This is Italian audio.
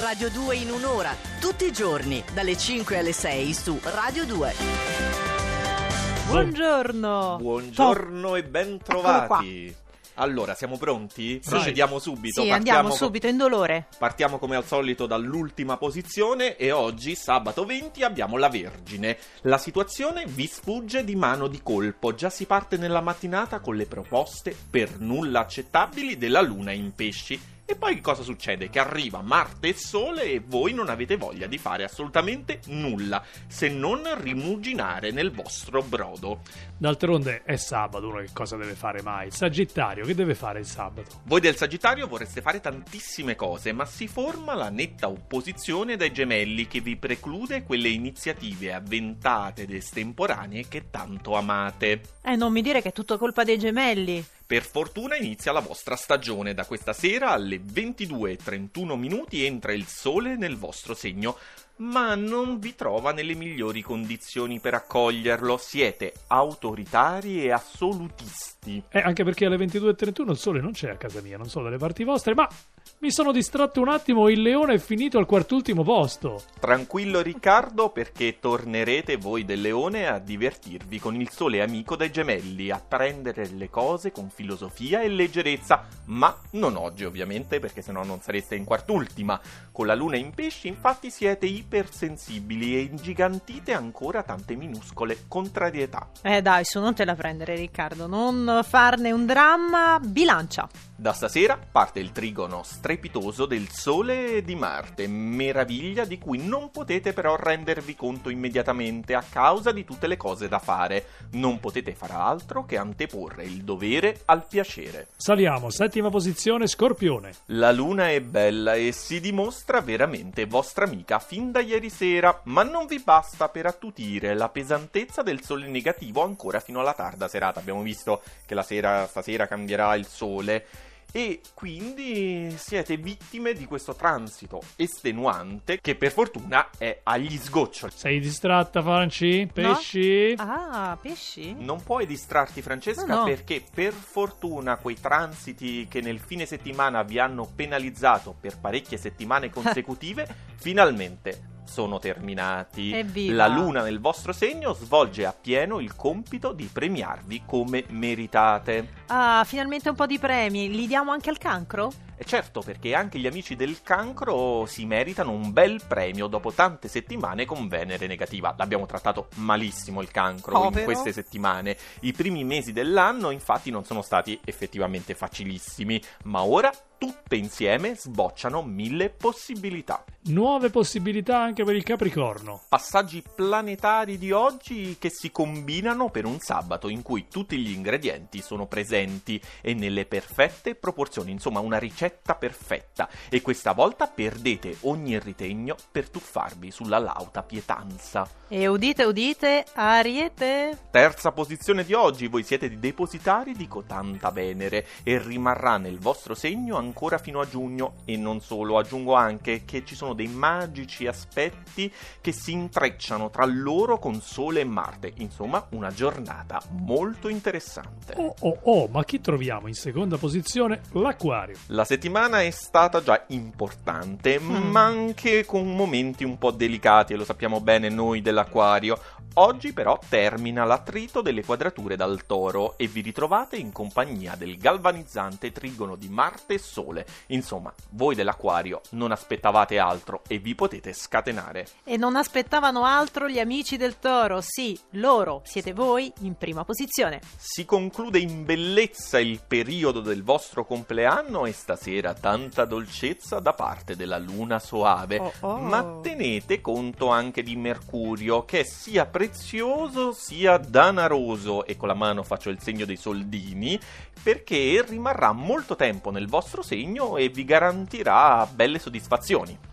Radio 2 in un'ora, tutti i giorni, dalle 5 alle 6 su Radio 2. Buongiorno. Buongiorno e ben trovati. Allora, siamo pronti? Sì. Procediamo subito. Sì, Partiamo andiamo co- subito, indolore. Partiamo come al solito dall'ultima posizione e oggi, sabato 20, abbiamo la Vergine. La situazione vi sfugge di mano di colpo. Già si parte nella mattinata con le proposte per nulla accettabili della Luna in pesci. E poi che cosa succede? Che arriva Marte e Sole e voi non avete voglia di fare assolutamente nulla se non rimuginare nel vostro brodo. D'altronde è sabato, uno che cosa deve fare mai? Il Sagittario, che deve fare il sabato? Voi del Sagittario vorreste fare tantissime cose, ma si forma la netta opposizione dai gemelli che vi preclude quelle iniziative avventate ed estemporanee che tanto amate. Eh, non mi dire che è tutto colpa dei gemelli. Per fortuna inizia la vostra stagione. Da questa sera alle 22.31 minuti entra il sole nel vostro segno, ma non vi trova nelle migliori condizioni per accoglierlo. Siete autoritari e assolutisti. Eh, anche perché alle 22.31 il sole non c'è a casa mia, non so dalle parti vostre, ma mi sono distratto un attimo, il leone è finito al quartultimo posto. Tranquillo Riccardo perché tornerete voi del leone a divertirvi con il sole amico dai gemelli, a prendere le cose con filosofia e leggerezza, ma non oggi ovviamente perché sennò non sareste in quartultima. Con la luna in pesci infatti siete ipersensibili e ingigantite ancora tante minuscole contrarietà. Eh dai, su, non te la prendere, Riccardo. Non farne un dramma. Bilancia. Da stasera parte il trigono strepitoso del Sole e di Marte, meraviglia di cui non potete però rendervi conto immediatamente a causa di tutte le cose da fare. Non potete fare altro che anteporre il dovere al piacere. Saliamo, settima posizione, Scorpione. La luna è bella e si dimostra veramente vostra amica fin da ieri sera, ma non vi basta per attutire la pesantezza del sole negativo ancora fino alla tarda serata. Abbiamo visto che la sera stasera cambierà il sole e quindi siete vittime di questo transito estenuante che per fortuna è agli sgoccioli. Sei distratta, Franci? Pesci? Ah, pesci? Non puoi distrarti, Francesca, No, no. perché per fortuna quei transiti che nel fine settimana vi hanno penalizzato per parecchie settimane consecutive, finalmente sono terminati. Evviva. La luna nel vostro segno svolge appieno il compito di premiarvi come meritate. Ah, finalmente un po' di premi. Li diamo anche al cancro? E certo, perché anche gli amici del cancro si meritano un bel premio dopo tante settimane con Venere negativa. L'abbiamo trattato malissimo il cancro in Povero. queste settimane. I primi mesi dell'anno, infatti, non sono stati effettivamente facilissimi, ma ora tutte insieme sbocciano mille possibilità. Nuove possibilità anche per il Capricorno. Passaggi planetari di oggi che si combinano per un sabato in cui tutti gli ingredienti sono presenti e nelle perfette proporzioni, insomma una ricetta perfetta. E questa volta perdete ogni ritegno per tuffarvi sulla lauta pietanza. E udite, udite, Ariete? Terza posizione di oggi, voi siete depositari di cotanta Venere e rimarrà nel vostro segno ancora fino a giugno e non solo, aggiungo anche che ci sono dei magici aspetti che si intrecciano tra loro con Sole e Marte, insomma una giornata molto interessante. Oh, oh, oh, ma chi troviamo in seconda posizione? L'Aquario. La settimana è stata già importante, Mm. ma anche con momenti un po' delicati, e lo sappiamo bene noi dell'Aquario. Oggi però termina l'attrito delle quadrature dal toro e vi ritrovate in compagnia del galvanizzante trigono di Marte e Sole. Insomma, voi dell'Aquario non aspettavate altro e vi potete scatenare. E non aspettavano altro gli amici del toro. Sì, loro, siete voi in prima posizione. Si conclude in bellezza il periodo del vostro compleanno e stasera tanta dolcezza da parte della luna soave. Oh, oh. Ma tenete conto anche di Mercurio, che è sia prezioso sia danaroso, e con la mano faccio il segno dei soldini, perché rimarrà molto tempo nel vostro segno e vi garantirà belle soddisfazioni.